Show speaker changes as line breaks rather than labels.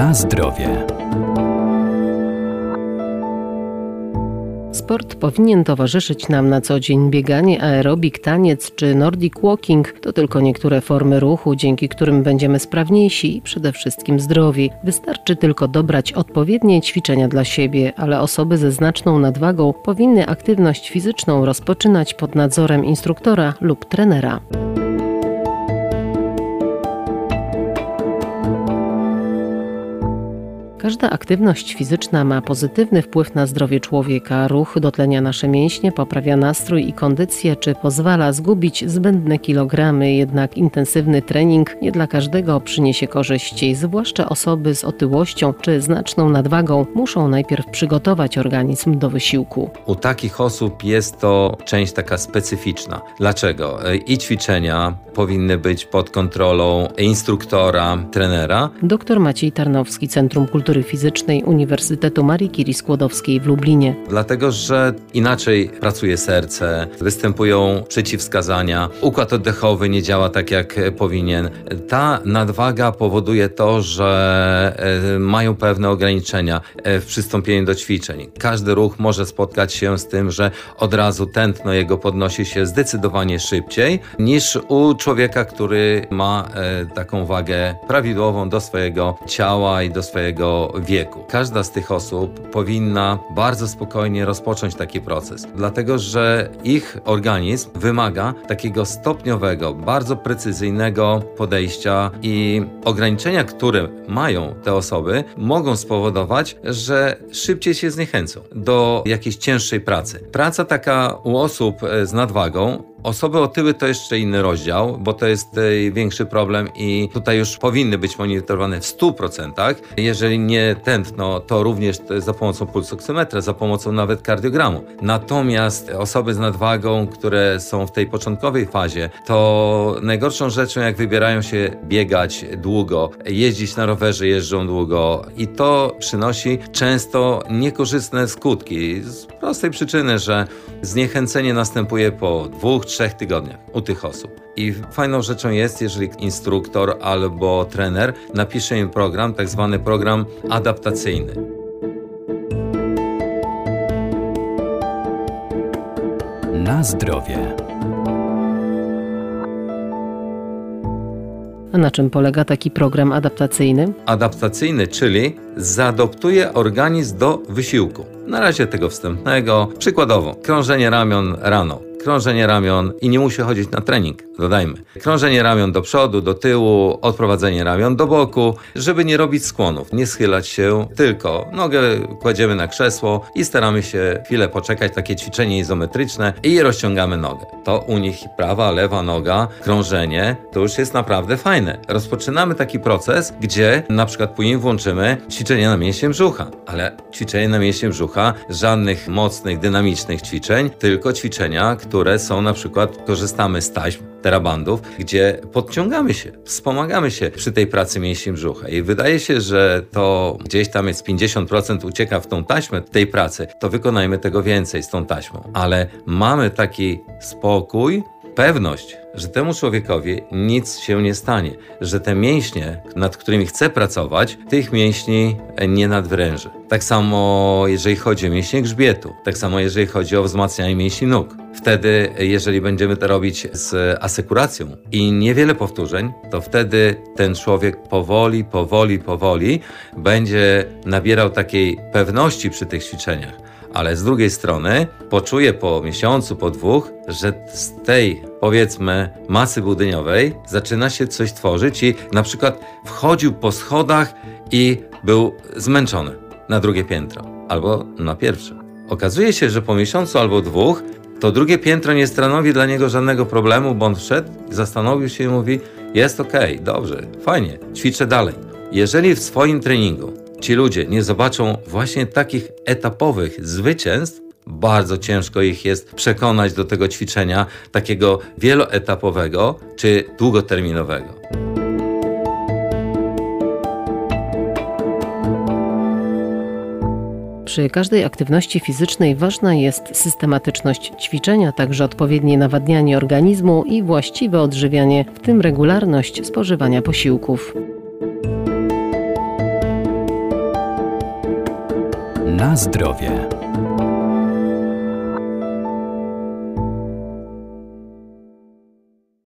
Na zdrowie.
Sport powinien towarzyszyć nam na co dzień. Bieganie, aerobik, taniec czy nordic walking to tylko niektóre formy ruchu, dzięki którym będziemy sprawniejsi i przede wszystkim zdrowi. Wystarczy tylko dobrać odpowiednie ćwiczenia dla siebie, ale osoby ze znaczną nadwagą powinny aktywność fizyczną rozpoczynać pod nadzorem instruktora lub trenera. Każda aktywność fizyczna ma pozytywny wpływ na zdrowie człowieka. Ruch dotlenia nasze mięśnie, poprawia nastrój i kondycję, czy pozwala zgubić zbędne kilogramy. Jednak intensywny trening nie dla każdego przyniesie korzyści, zwłaszcza osoby z otyłością czy znaczną nadwagą muszą najpierw przygotować organizm do wysiłku.
U takich osób jest to część taka specyficzna. Dlaczego? I ćwiczenia powinny być pod kontrolą instruktora, trenera.
Dr Maciej Tarnowski, Centrum Kultury Fizycznej Uniwersytetu Marii Curie Skłodowskiej w Lublinie.
Dlatego, że inaczej pracuje serce, występują przeciwwskazania, układ oddechowy nie działa tak jak powinien. Ta nadwaga powoduje to, że e, mają pewne ograniczenia e, w przystąpieniu do ćwiczeń. Każdy ruch może spotkać się z tym, że od razu tętno jego podnosi się zdecydowanie szybciej niż u człowieka, który ma e, taką wagę prawidłową do swojego ciała i do swojego wieku. Każda z tych osób powinna bardzo spokojnie rozpocząć taki proces, dlatego że ich organizm wymaga takiego stopniowego, bardzo precyzyjnego podejścia i ograniczenia, które mają te osoby, mogą spowodować, że szybciej się zniechęcą do jakiejś cięższej pracy. Praca taka u osób z nadwagą Osoby otyły to jeszcze inny rozdział, bo to jest e, większy problem i tutaj już powinny być monitorowane w 100%. Jeżeli nie tętno, to również za pomocą pulsoksymetra, za pomocą nawet kardiogramu. Natomiast osoby z nadwagą, które są w tej początkowej fazie, to najgorszą rzeczą, jak wybierają się biegać długo, jeździć na rowerze, jeżdżą długo i to przynosi często niekorzystne skutki z prostej przyczyny, że zniechęcenie następuje po dwóch, trzech tygodniach u tych osób. I fajną rzeczą jest, jeżeli instruktor albo trener napisze im program, tak zwany program adaptacyjny.
Na zdrowie.
A na czym polega taki program adaptacyjny?
Adaptacyjny, czyli zaadoptuje organizm do wysiłku. Na razie tego wstępnego. Przykładowo, krążenie ramion rano krążenie ramion i nie musi chodzić na trening, dodajmy. Krążenie ramion do przodu, do tyłu, odprowadzenie ramion do boku, żeby nie robić skłonów, nie schylać się, tylko nogę kładziemy na krzesło i staramy się chwilę poczekać, takie ćwiczenie izometryczne i rozciągamy nogę. To u nich prawa, lewa noga, krążenie, to już jest naprawdę fajne. Rozpoczynamy taki proces, gdzie na przykład później włączymy ćwiczenie na mięśnie brzucha, ale ćwiczenie na mięśnie brzucha, żadnych mocnych, dynamicznych ćwiczeń, tylko ćwiczenia, które są na przykład, korzystamy z taśm, terabandów, gdzie podciągamy się, wspomagamy się przy tej pracy mięśni brzucha. I wydaje się, że to gdzieś tam jest 50% ucieka w tą taśmę tej pracy, to wykonajmy tego więcej z tą taśmą. Ale mamy taki spokój, pewność, że temu człowiekowi nic się nie stanie, że te mięśnie, nad którymi chce pracować, tych mięśni nie nadwręży. Tak samo jeżeli chodzi o mięśnie grzbietu, tak samo jeżeli chodzi o wzmacnianie mięśni nóg. Wtedy, jeżeli będziemy to robić z asekuracją i niewiele powtórzeń, to wtedy ten człowiek powoli, powoli, powoli będzie nabierał takiej pewności przy tych ćwiczeniach ale z drugiej strony poczuje po miesiącu, po dwóch, że z tej powiedzmy masy budyniowej zaczyna się coś tworzyć i na przykład wchodził po schodach i był zmęczony na drugie piętro albo na pierwsze. Okazuje się, że po miesiącu albo dwóch to drugie piętro nie stanowi dla niego żadnego problemu, bo on wszedł, zastanowił się i mówi: Jest okay, dobrze, fajnie, ćwiczę dalej. Jeżeli w swoim treningu ci ludzie nie zobaczą właśnie takich etapowych zwycięstw, bardzo ciężko ich jest przekonać do tego ćwiczenia takiego wieloetapowego czy długoterminowego.
Przy każdej aktywności fizycznej ważna jest systematyczność ćwiczenia, także odpowiednie nawadnianie organizmu i właściwe odżywianie, w tym regularność spożywania posiłków.
Na zdrowie.